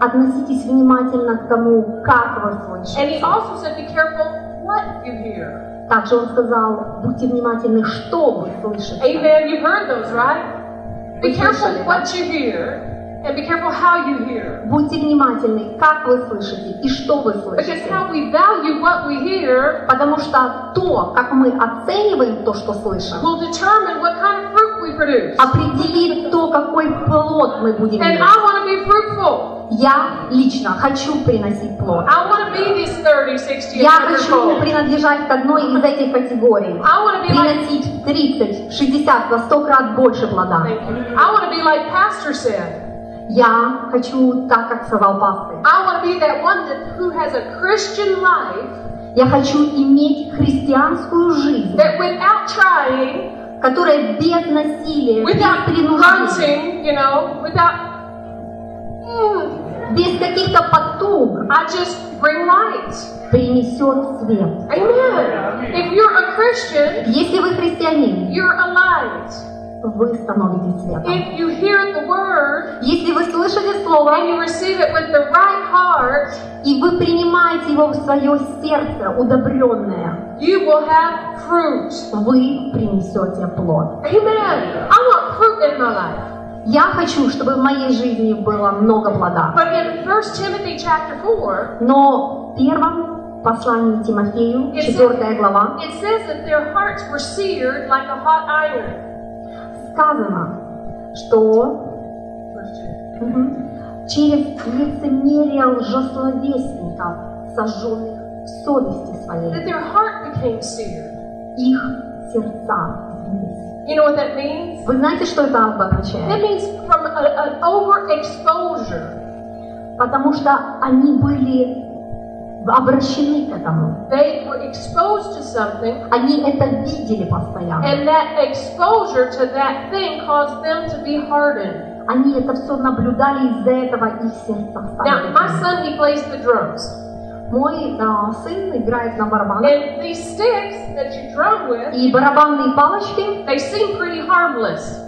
Относитесь внимательно к тому, как вы And he слышите. also said, be careful what you hear. Также Он сказал, будьте внимательны, что вы слышите. Amen. You've heard those, right? Be careful what you hear and be careful how you hear. Будьте внимательны, как вы слышите и что вы Because слышите. how we value what we hear Потому что то, как мы оцениваем то, что слышим, will determine what kind of fruit we produce. определит то, какой плод мы будем And иметь. I want to be fruitful. Я лично хочу приносить плод. I want to be these 30, 60, Я 100 хочу fold. принадлежать к одной из этих категорий. I want to be like Приносить 30, 60, во 100 крат больше плода. Thank you. I want to be like Pastor said. Я хочу, так как сказал пастырь, I want to be that one that who has a Christian life я хочу иметь христианскую жизнь, that without trying, которая без насилия, без without принуждения, grunting, you know, without mm, без каких-то потуг I just bring light. принесет свет. Amen. If you're a Christian, Если вы христианин, you're a light. Вы становитесь светом. If you hear the word Если вы слышали Слово, and you receive it with the right heart, и вы принимаете его в свое сердце, удобренное, you will have fruit. вы принесете плод. Amen. I want fruit in my life. Я хочу, чтобы в моей жизни было много плода. But in 1 Timothy chapter 4, Но в первом послании Тимофею, It's- 4 глава, it says that their hearts were seared like a hot iron. Сказано, что мгм, через лицемерие лжесловесников, сожженных в совести That своей, their heart became seared. их сердца. You know what that means? Вы знаете, что это That обозначает? means from an overexposure. Потому что они были обращены к этому. They were exposed to something, Они это видели постоянно. and that exposure to that thing caused them to be hardened. Они это все наблюдали, из-за этого их сердца стали Now, my такими. son, he plays the drums. Мой а, сын играет на барабанах, And these sticks that you drum with, и барабанные палочки they seem pretty harmless.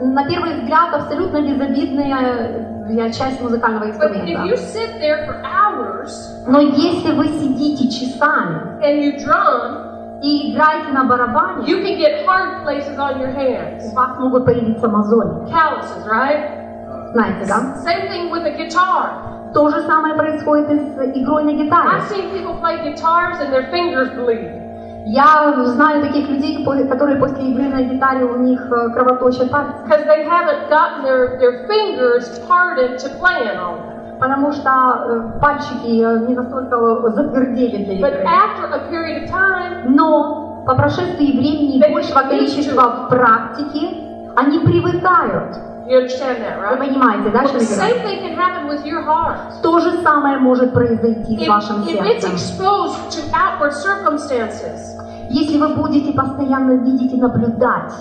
на первый взгляд абсолютно безобидная э, часть музыкального But if инструмента. you sit there for hours Но если вы сидите часами and you drum, и играете на барабане, you can get hard places on your у hands. вас могут появиться мозоли. Calluses, right? Знаете, да? Same thing with a guitar. То же самое происходит и с игрой на гитаре. I've seen people play guitars and their fingers bleed. Я знаю таких людей, ко- которые после игры на гитаре у них э, кровоточат пальцы, because they haven't gotten their, their fingers hardened to playing on them. потому что э, пальчики э, не настолько затвердели для But игры. after a period of time, Но по прошествии времени и большего количества практики, они привыкают. you understand that, Вы right? понимаете, да, что я. То же самое может произойти с вашим сердцем. Если вы будете постоянно видеть и наблюдать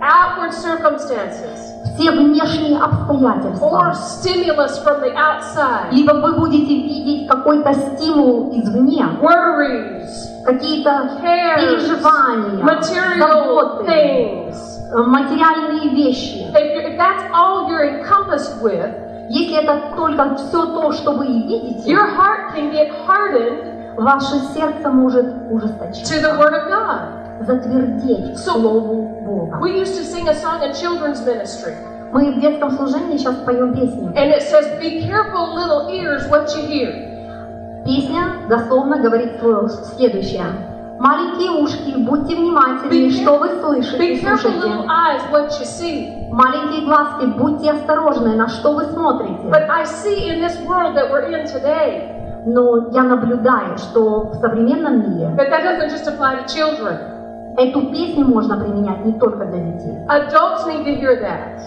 outward circumstances, все внешние or обстоятельства, stimulus from the outside, либо вы будете видеть какой-то стимул извне, worries, какие-то переживания, material things, э, материальные вещи. if, you're, if that's all you're encompassed with, Если это только все то, что вы видите, your heart can get hardened ваше сердце может to the ужесточиться, Word of God. затвердеть So- Слову Бога. We used to sing a song in children's ministry, Мы в детском служении сейчас поем песню. and it says, Be careful, little ears, what you hear. Песня дословно говорит следующее. Маленькие ушки, будьте внимательны, Be что вы слышите, слушайте. little eyes, what you see. Маленькие глазки, будьте осторожны, на что вы смотрите. But I see in this world that we're in today Но я наблюдаю, что в современном мире that that doesn't just apply to children. эту песню можно применять не только для детей. Adults need to hear that.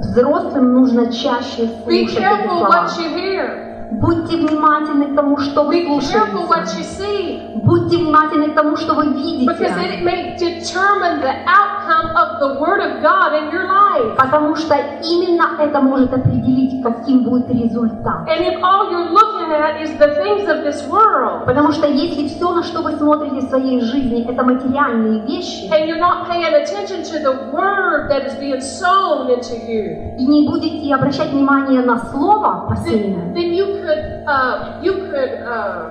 Взрослым нужно чаще Be слушать эти careful слова. what you hear. Будьте внимательны к тому, что вы careful what you see. Будьте внимательны к тому, что вы видите. Because it may determine the outcome of the Word of God in your life. Потому что именно это может определить, каким будет результат. And if all you're looking at is the things of this world, Потому что если все, на что вы смотрите в своей жизни, это материальные вещи, and you're not paying attention to the Word that is being sown into you, и не будете обращать внимание на слово посеянное, then you could uh, you could uh,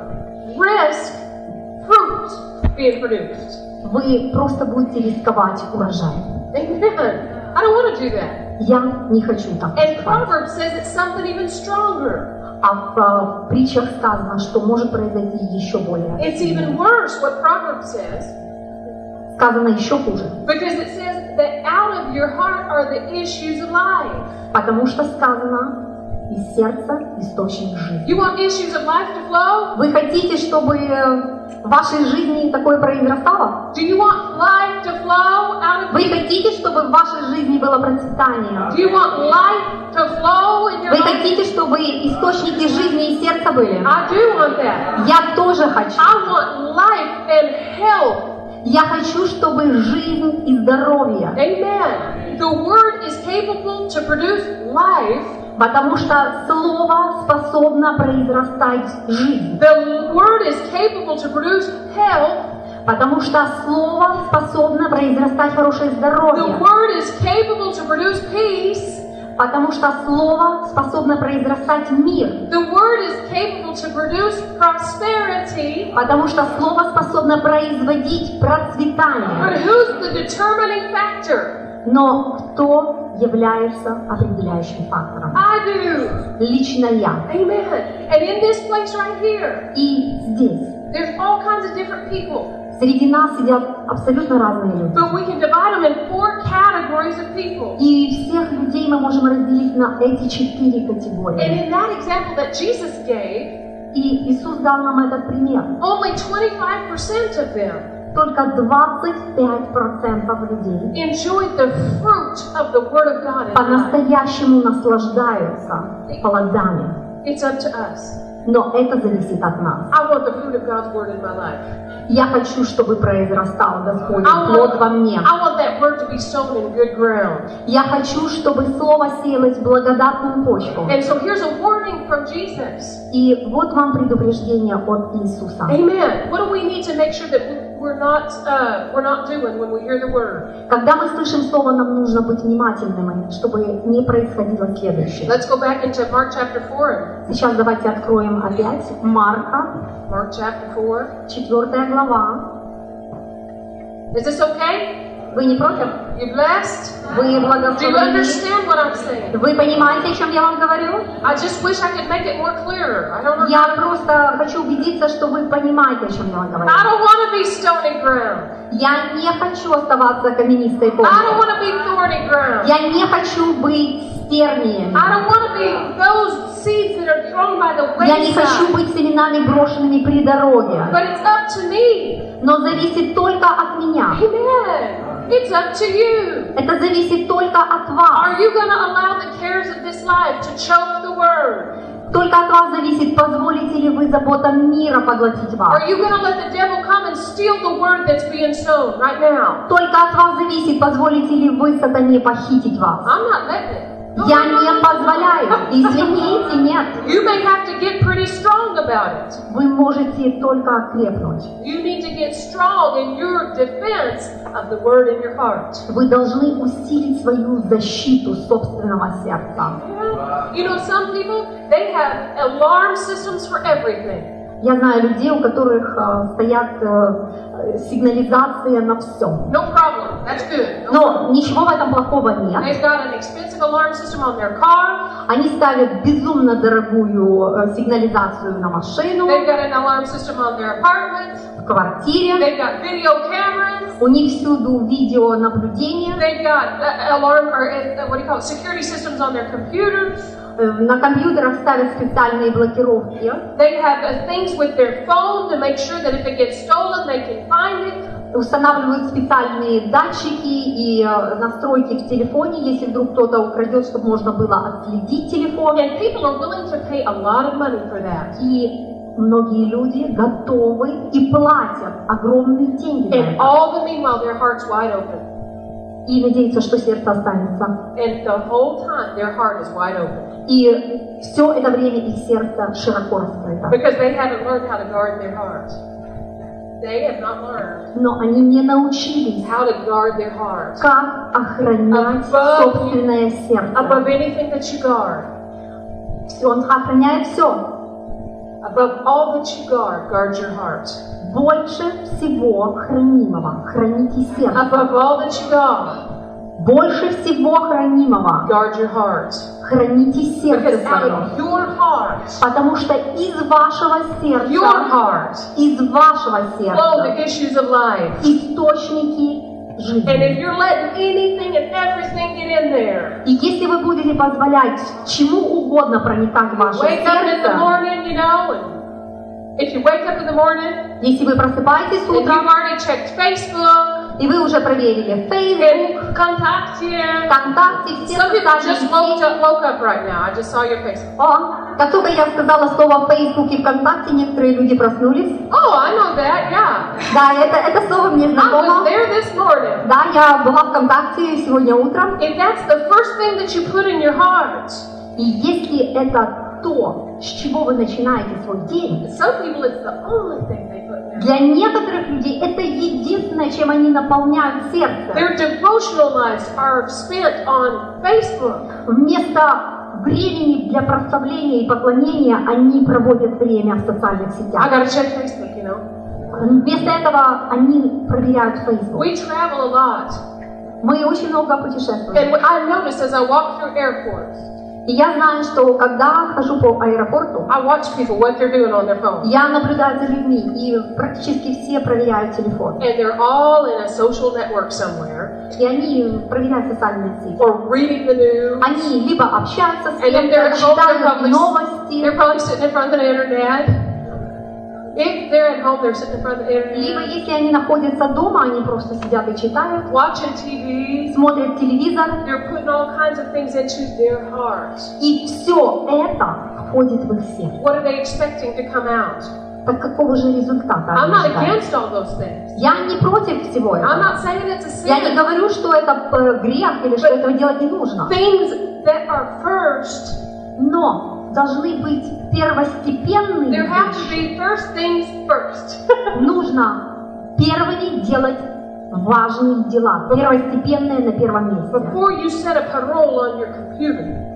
risk fruit being produced. вы просто будете рисковать урожай. Amen. I don't want to do that. Я не хочу так And рисковать. Proverbs says it's something even stronger. А в э, притчах сказано, что может произойти еще более. It's even worse what Proverbs says Сказано еще хуже. because it says that out of your heart are the issues of life. Потому что сказано из сердца источник жизни. You want issues of life to flow? Вы хотите, чтобы в вашей жизни такое произрастало? Do you want life to flow out of Вы хотите, чтобы в вашей жизни было процветание? Do you want life to flow in your Вы хотите, чтобы источники жизни и сердца были? I do want that. Я тоже хочу. I want life and health. Я хочу, чтобы жизнь и здоровье. Amen. The word is capable to produce life Потому что слово способно произрастать жизнь. The word is capable to produce health. Потому что слово способно произрастать хорошее The здоровье. word is capable to produce peace. Потому что слово способно произрастать мир. The word is capable to produce prosperity. Потому что слово способно производить процветание. But who's the determining factor? Но кто является определяющим фактором? I do. Лично я. Amen. And in this place right here, И здесь. there's all kinds of different people. Среди нас сидят абсолютно разные люди. But we can divide them in four categories of people. И всех людей мы можем разделить на эти четыре And категории. in that example that Jesus gave, И Иисус дал нам этот пример. only 25% of them Только 25% людей enjoyed the fruit of the Word of God in life. по-настоящему наслаждаются плодами. It's up to us. Но это зависит от нас. I want the fruit of God's Word in my life. Я хочу, чтобы произрастал Господь I плод во мне. I want that Word to be sown in good ground. Я хочу, чтобы Слово сеялось в благодатную почву. And so here's a warning from Jesus. И вот вам предупреждение от Иисуса. Amen. What do we need to make sure that we're not uh, we're not doing when we hear the Word? Когда мы слышим Слово, нам нужно быть внимательными, чтобы не происходило следующее. Let's go back into Mark chapter 4. Сейчас давайте откроем опять Марка, Mark chapter 4. 4 глава. Is this okay? Вы не против? You blessed? Вы Do you understand what I'm saying? Вы понимаете, о чем я вам говорю? I just wish I could make it more clearer. I don't know. Я просто хочу убедиться, что вы понимаете, о чем я вам говорю. I don't want to be stony ground. Я не хочу оставаться каменистой I don't почвой. want to be thorny ground. Я не хочу быть стерниями. I don't want to be those seeds that are thrown by the Я не хочу wayside. быть семенами брошенными при дороге. But it's up to me. Но зависит только от меня. Amen. It's up to you. Это зависит только от вас. Are you going to allow the cares of this life to choke the word? Только от вас зависит, позволите ли вы заботам мира поглотить вас. Are you going to let the devil come and steal the word that's being sown right now? Только от вас зависит, позволите ли вы сатане похитить вас. I'm not letting it. No, Я no, no, не no. позволяю. Извините, нет. You may have to get pretty strong about it. Вы можете только окрепнуть. You need to get strong in your defense of the word in your heart. Вы должны усилить свою защиту собственного сердца. You know, some people, they have alarm systems for everything. Я знаю людей, у которых э, стоят э, сигнализация на всем. No problem. That's good. No Но ничего в этом плохого нет. They've got an expensive alarm system on their car. Они ставят безумно дорогую э, сигнализацию на машину, They've got an alarm system on their apartment. в квартире. They've got video cameras. У них всюду видеонаблюдение. They've got uh, alarm or uh, what do you call it? Security systems on their computers. Э, На компьютерах ставят специальные блокировки. They have uh, things with their phone to make sure that if it gets stolen, they can find it. Устанавливают специальные датчики и э, настройки в телефоне, если вдруг кто-то украдет, чтобы можно было отследить телефон. And people are willing to pay a lot of money for that. И многие люди готовы и платят огромные деньги And all the meanwhile, their heart's wide open. И надеются, что сердце останется. And the whole time, their heart is wide open. И все это время их сердце широко раскрыто. Because they haven't learned how to guard their heart. They have not learned Но они не научились, how to guard their heart. как охранять Above- собственное сердце. Above anything that you guard, Всё, Он охраняет все. above all that you guard, guard your heart. Больше всего хранимого храните сердце. Above all that you guard, Больше всего хранимого guard your heart. Храните сердце свое. Потому что из вашего your сердца, heart, из вашего сердца источники And жизни. if you're letting anything and everything get in there, И если вы будете позволять чему угодно проникать в ваше wake up in the сердце, morning, you know, and if you wake up in the morning если вы просыпаетесь and you've утром, already checked Facebook и вы уже проверили Facebook, and контакте, ВКонтакте, все социальные сети. О, как только я сказала слово Facebook и ВКонтакте, некоторые люди проснулись. Oh, I know that. Yeah, Да, это, это слово мне I was знакомо. there this morning. Да, я была ВКонтакте сегодня утром. If that's the first thing that you put in your heart, И если это то, с чего вы начинаете свой день, Some people, it's the only thing they для некоторых людей это единственное, чем они наполняют сердце. Their devotional lives are spent on Facebook. Вместо времени для прославления и поклонения они проводят время в социальных I сетях. gotta check Facebook, you know. Вместо этого они проверяют Facebook. We travel a lot. Мы очень много путешествуем. And what I notice as I walk through airports, И я знаю, что когда хожу по аэропорту, I watch people what they're doing on their phone. я наблюдаю за людьми, и практически все проверяют телефон. And they're all in a social network somewhere, И они проверяют социальные сети. or reading the news. Они либо общаются с кем-то, читают новости, they're probably sitting in front of the internet. If they're at home, they're sitting in front of the либо internet, если они находятся дома, они просто сидят и читают, watching TV. смотрят телевизор, They're putting all kinds of things into their hearts. и все это входит в их сердце. What are they expecting to come out? Так какого же результата I'm not against all those things. Я не против всего I'm этого. not saying it's a Я не sin. говорю, что это э, грех или что этого делать не нужно. Things that are first, Но должны быть первостепенные there have to be first things first. Нужно первыми делать важные дела, первостепенные на первом месте. Before you set a parole on your computer,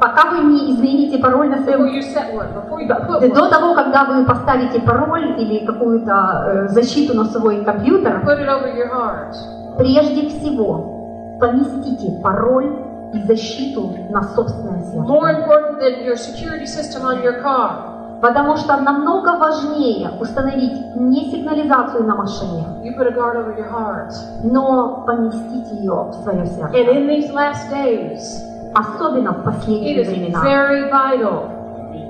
Пока вы не измените пароль на before своем... you set one, before you put До того, когда вы поставите пароль или какую-то э, защиту на свой компьютер, put it over your heart. прежде всего поместите пароль и защиту на собственное сердце. More important than your security system on your car. Потому что намного важнее установить не сигнализацию на машине, You put a guard over your heart. но поместить ее в свое And сердце. in these last days, Особенно в it последние is времена. very vital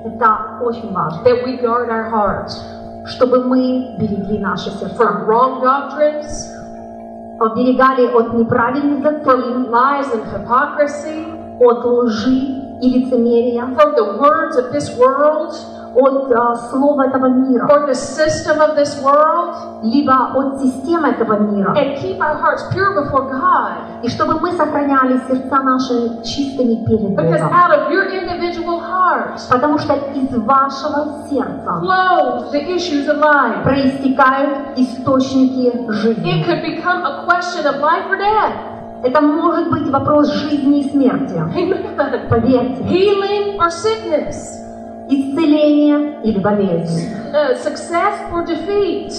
Это очень важно, that we guard our hearts чтобы мы берегли наши сердца, from wrong doctrines, оберегали от неправильных доктрин, from lies and hypocrisy, от лжи и лицемерия, from the words of this world, от а, слова этого мира, or the system of this world, либо от системы этого мира. and keep our hearts pure before God. И чтобы мы сохраняли сердца наши чистыми перед Because Богом. out of your individual heart Потому что из вашего сердца flow the issues of life. проистекают источники жизни. It could become a question of life or death. Это может быть вопрос жизни и смерти. Amen. Поверьте. Healing or sickness, Исцеление или болезнь. uh, success or defeat,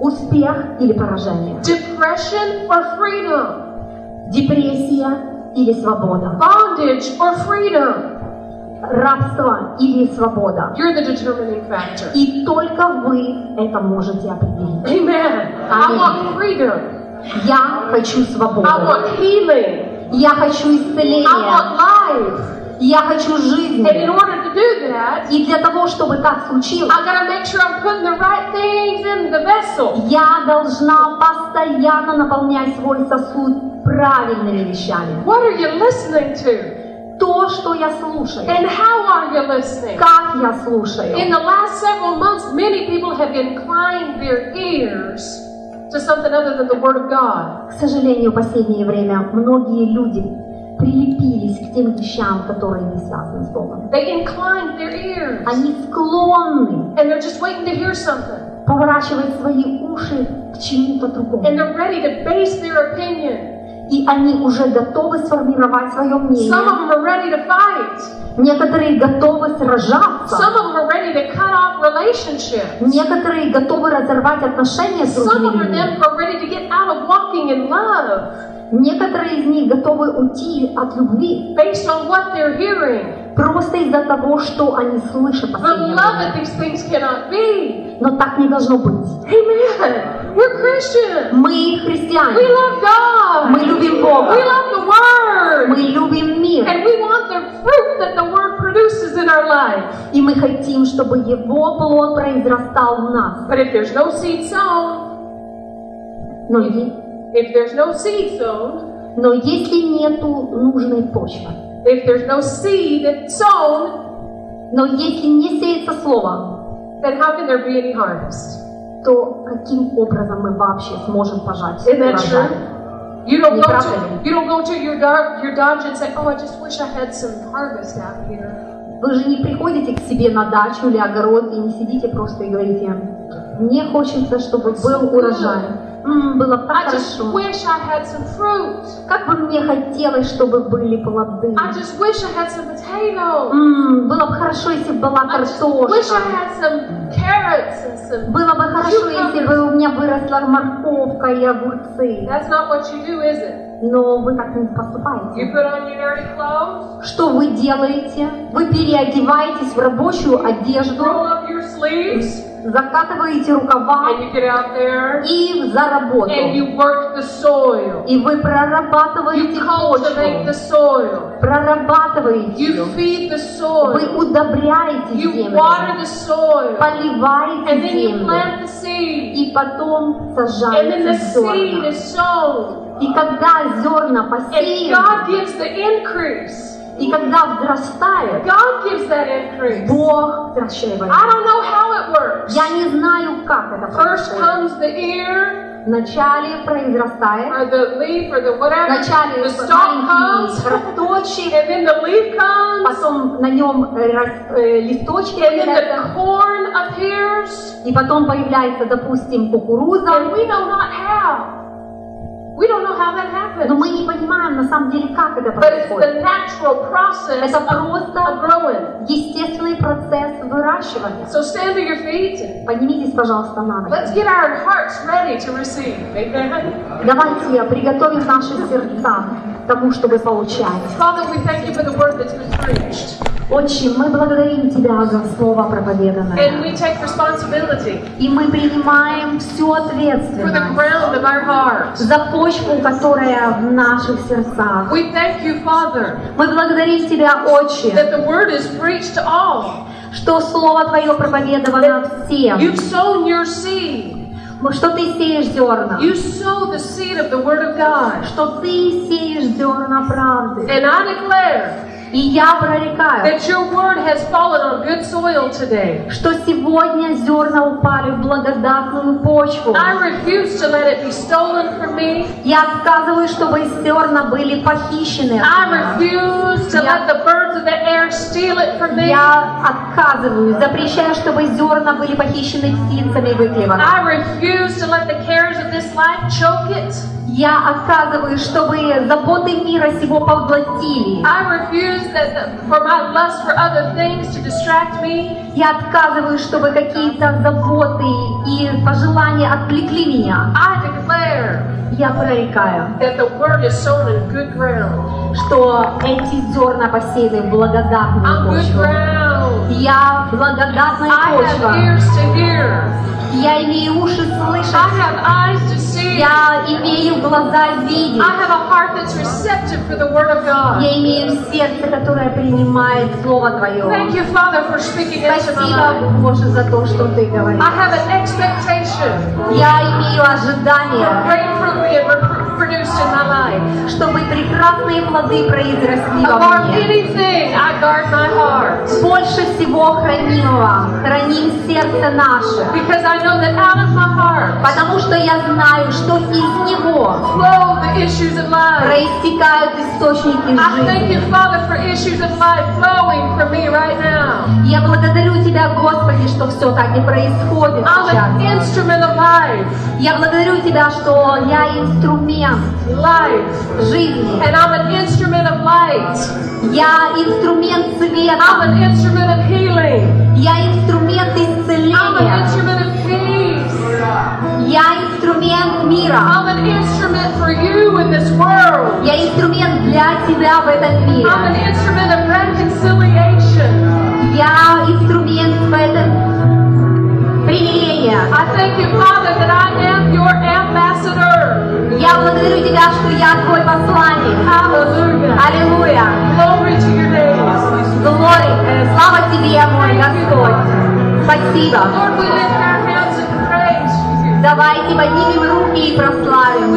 Успех или поражение. depression or freedom, Депрессия или свобода. bondage or freedom. Рабство или свобода. You're the determining factor. И только вы это можете определить. Amen. I want freedom. Я хочу свободу. I want healing. Я хочу I исцеления. want life. Я хочу жизни. And in order to do that, И для того, чтобы так случилось, I gotta make sure I'm putting the right things in the vessel. я должна постоянно наполнять свой сосуд правильными вещами. What are you listening to? То, что я слушаю. And how are you listening? Как я слушаю. In the last several months, many people have inclined their ears to something other than the Word of God. К сожалению, в последнее время многие люди прилепились к тем вещам, которые не связаны с Богом. They inclined their ears. Они склонны And they're just waiting to hear something. поворачивать свои уши к чему-то другому. And they're ready to base their opinion. И они уже готовы сформировать свое Some of мнение. them are ready to fight. Некоторые готовы Some сражаться. of them are ready to cut off relationships. Некоторые готовы разорвать отношения с Some другими of людьми. them are ready to get out of walking in love Некоторые из них готовы уйти от любви based on what they're hearing. Просто из-за того, что они слышат последнее love время. that these things cannot be. Но так не должно быть. Amen. We're Christians. Мы We христиане. love God. Мы любим Бога. We love the Word. Мы любим мир. And we want the fruit that the Word produces in our life. И мы хотим, чтобы Его плод произрастал в нас. But if there's no seed sown, Но, е- if there's no seed sown, но если нету нужной почвы, if there's no seed sown, но если не сеется слово, then how can there be any harvest? то каким образом мы вообще сможем пожать Isn't that урожай? true? You don't Не go правда to ли? you don't go to your dar- your dodge and say, "Oh, I just wish I had some harvest out here." Вы же не приходите к себе на дачу или огород и не сидите просто и говорите, мне хочется, чтобы был урожай. Было бы так I just хорошо. wish I had some fruit. Как бы мне хотелось, чтобы были плоды. I just wish I had some potatoes. М, было бы хорошо, если бы была I just wish I картошка. had some carrots and some. Было бы хорошо, если бы у меня выросла морковка и огурцы. That's not what you do, is it? Но вы так не You поступаете. put on your dirty clothes, Что вы делаете? Вы переодеваетесь в рабочую одежду, roll up your sleeves, закатываете рукава and you get out there и за and работу. you work the soil. И вы You прорабатываете the почву, soil. прорабатываете You ее. feed the Вы удобряете You землю, water the soil. поливаете And then you землю, plant the seed. и потом And then the сажаете seed зерна. is sown. И когда зерна And посеяны, God gives the increase. И когда взрастают, God gives that increase. Бог прощает. I don't know how it works. Я не знаю, как это First comes the ear, Вначале произрастает, or the leaf, or the whatever. вначале The stalk comes, росточек, and then the leaf comes, потом на нем э, э, листочки and then the corn appears, и потом появляется, допустим, кукуруза, and we know not how. We don't know how that но happens. мы не понимаем на самом деле, как это But it's происходит. the natural process Это of, просто of growing. естественный процесс выращивания. So stand to your feet and Поднимитесь, пожалуйста, на ноги. let's get our hearts ready to receive. Amen. Давайте приготовим наши сердца к тому, чтобы получать. Father, we thank you for the word that's been preached. Отче, мы благодарим Тебя за слово проповеданное. And we take responsibility И мы принимаем всю for the ответственность ground of our hearts. за почву, которая в наших сердцах. We thank you, Father, Мы благодарим Тебя, Отче, that the word is preached to all. что Слово Твое проповедовано всем, You've sown your seed. что Ты сеешь зерна, You sow the seed of the word of God. что Ты сеешь зерна правды. And I declare И я прорекаю, that your word has fallen on good soil today. что сегодня зерна упали в благодатную почву. I refuse to let it be stolen from me. Я отказываю, чтобы зерна были похищены. от I меня. refuse to Я- let the birds of the air steal it from me. Я отказываю, запрещаю, чтобы зерна были похищены птицами выклеваны. I refuse to let the cares of this life choke it. Я отказываю, чтобы заботы мира сего поглотили. I refuse Я отказываю, чтобы какие-то заботы и пожелания отвлекли меня. Я прорекаю, что эти зерна посеяны в благодатную почву. Я благодатная почва. ears to hear. Я имею уши I слышать. have eyes to see. Я имею глаза видеть. I have a heart that's receptive for the word of God. Я имею сердце, которое принимает Слово Твое. Thank you, Father, for speaking into my Спасибо, life. Боже, за то, что Ты говоришь. I have an expectation Я имею for ожидание, great fruit being чтобы прекрасные плоды произросли во мне. Больше всего хранимого, храним сердце наше. Because I know that out of my heart Потому что я знаю, что из него flow the issues of life. проистекают источники жизни. Я благодарю Тебя, Господи, что все так и происходит сейчас. Я благодарю Тебя, что я инструмент life, жизни. and I'm an instrument of light. Я инструмент I'm света. an instrument of healing. Я инструмент I'm an исцеления. instrument of peace. Я инструмент мира. I'm an instrument for you in this world. Я инструмент для Тебя в этом мире. I'm an instrument of reconciliation. Я инструмент в этом примирения. I thank you, Father, that I am your ambassador. Я благодарю Тебя, что я Твой посланник. Hallelujah. Аллилуйя. Glory to your name. Глория, э, слава Тебе, мой Господь. Спасибо. Lord, we lift our hands in praise. Давайте поднимем руки и прославим